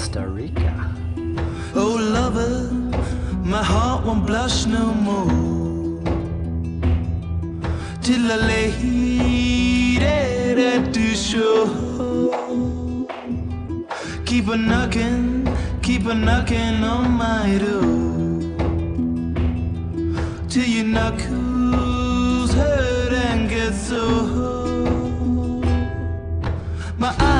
Costa Rica. Oh, lover, my heart won't blush no more. Till I lay dead at the shore. Keep a knocking, keep a knocking on my door. Till your knuckles hurt and get so. My eyes.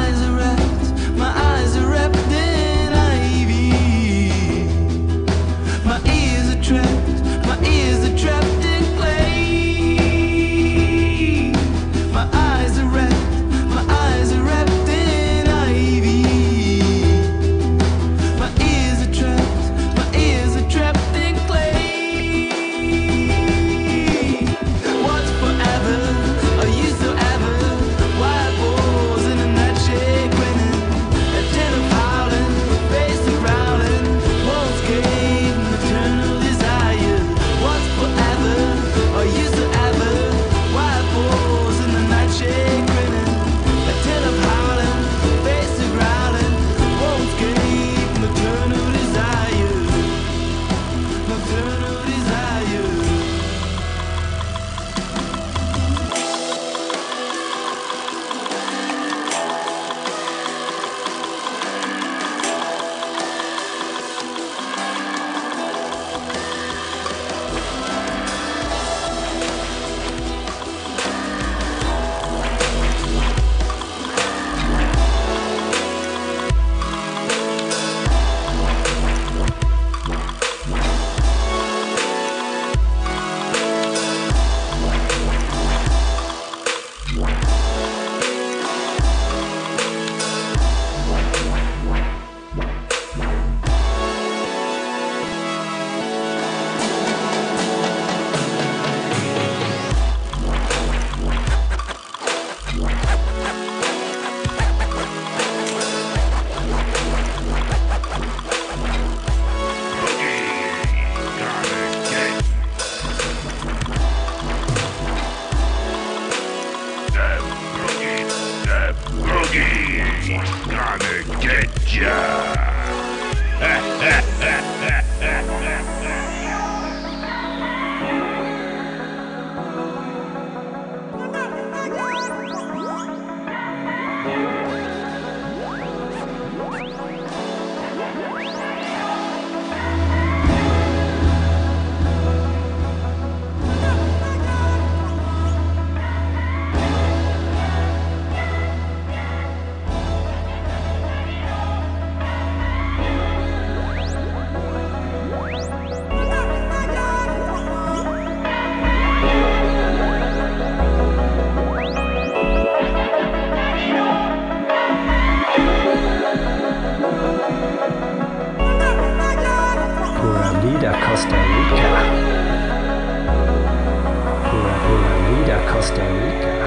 Vida Costa Rica. Pura Pura Vida Costa Rica.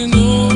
Singing,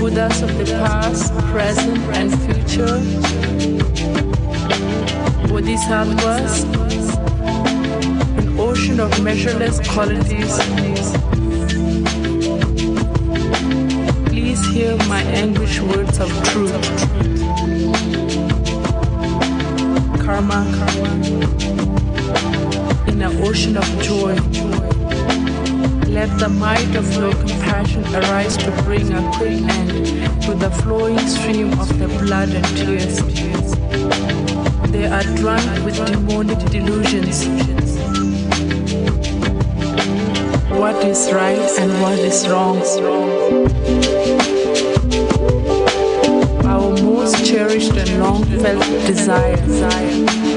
Buddhas of the past, present, and future, Bodhisattvas, an ocean of measureless qualities. Please hear my anguished words of truth. Karma, karma in an ocean of joy. Let the might of your compassion arise to bring a quick end to the flowing stream of the blood and tears. They are drunk with demonic delusions. What is right and what is wrong? Our most cherished and long felt desire.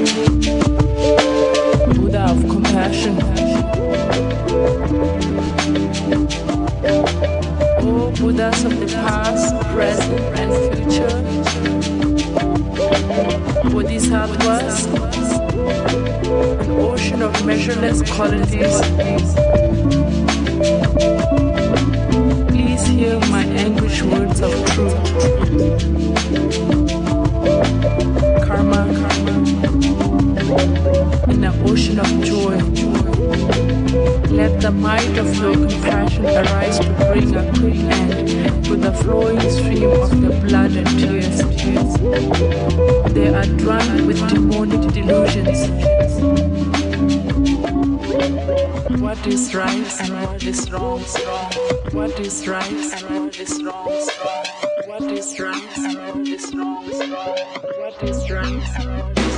Buddhas of the past, present, and future, Bodhisattvas, an ocean of measureless qualities. Please hear my anguished words of truth. In an ocean of joy. Let the might of your compassion arise to bring a quick end to the flowing stream of the blood and tears. They are drunk with demonic delusions. What is right and what is wrong? What is right and what is wrong? What is right and what is wrong? What is right and what is wrong?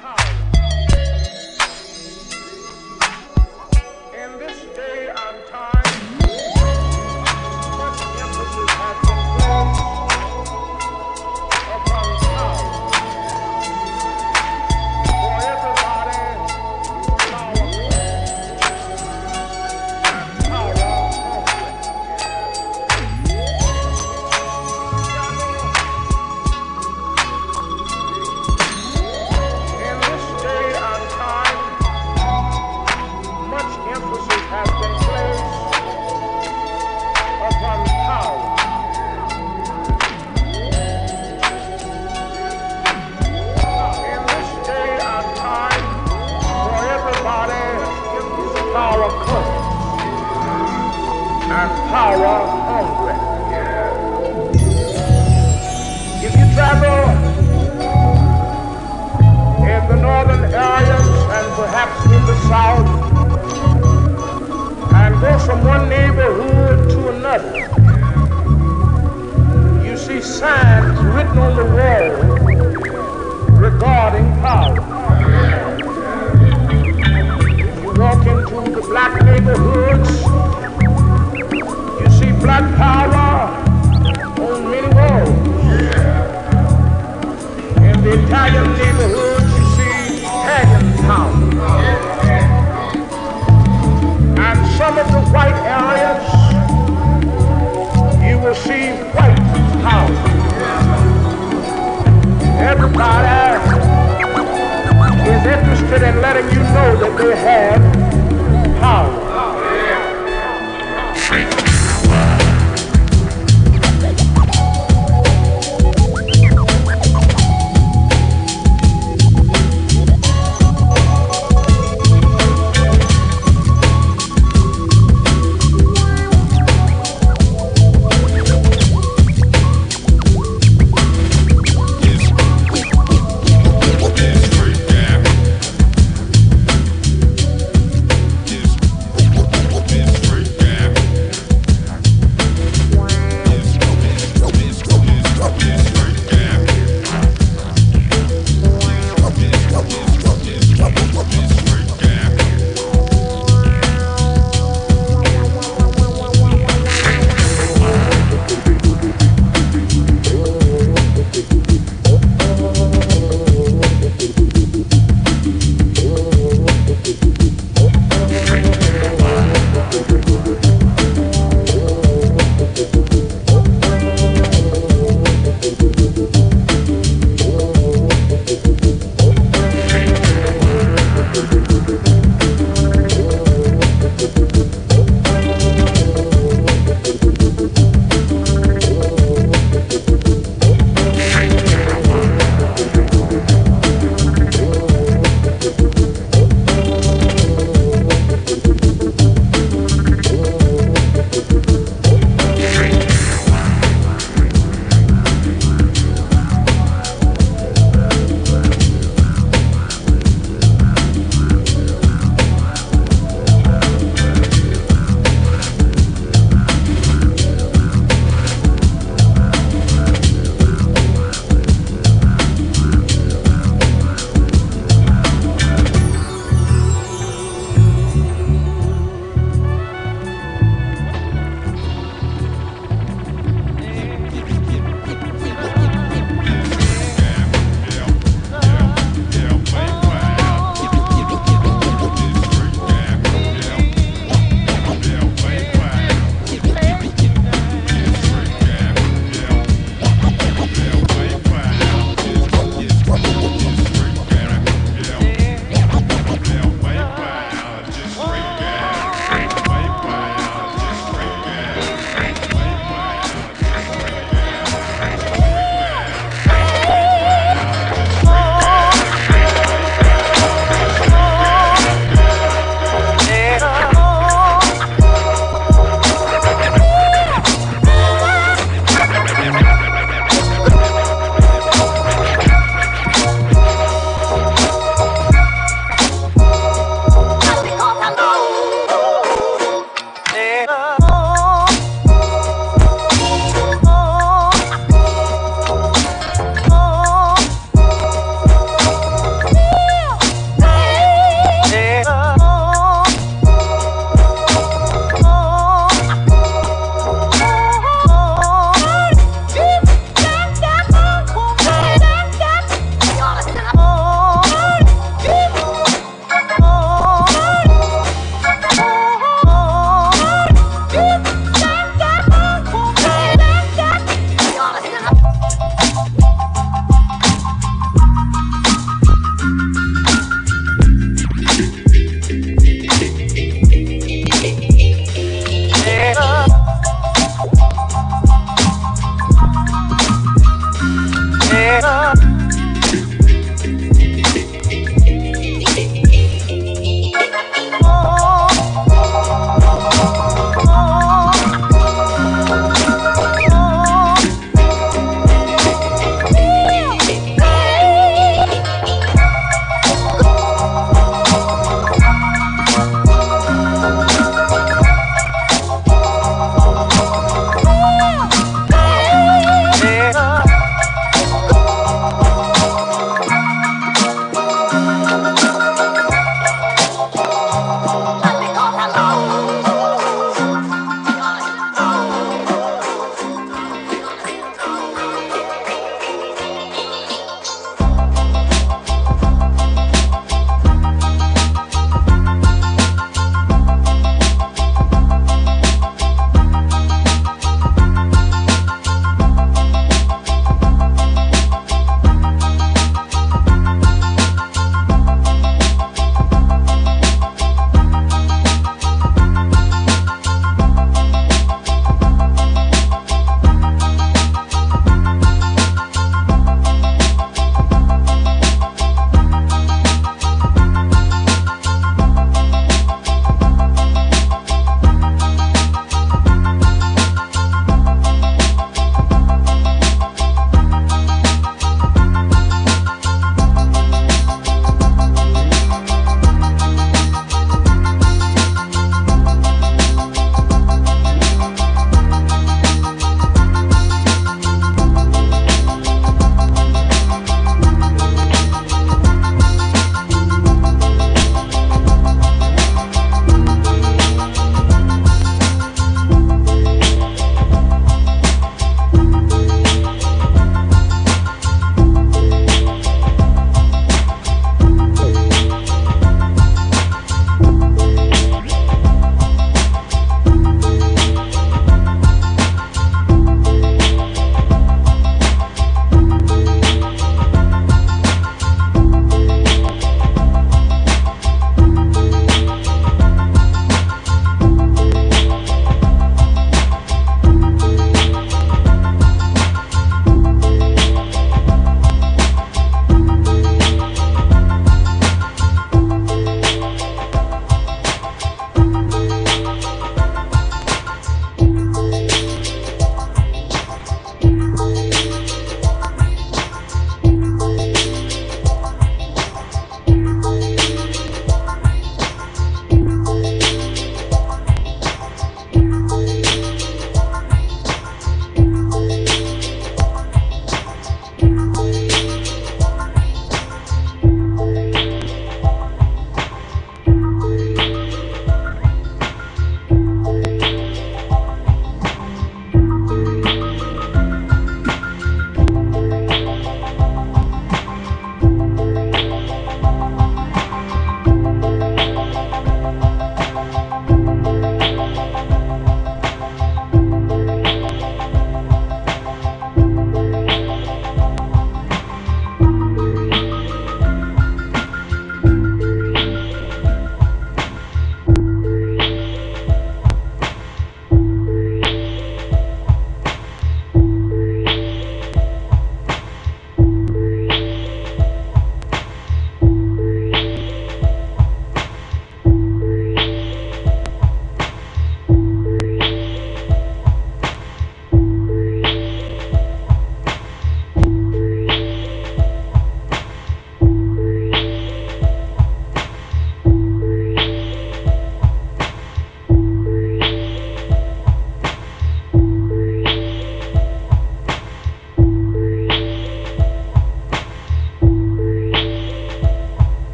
power. And letting you know that they have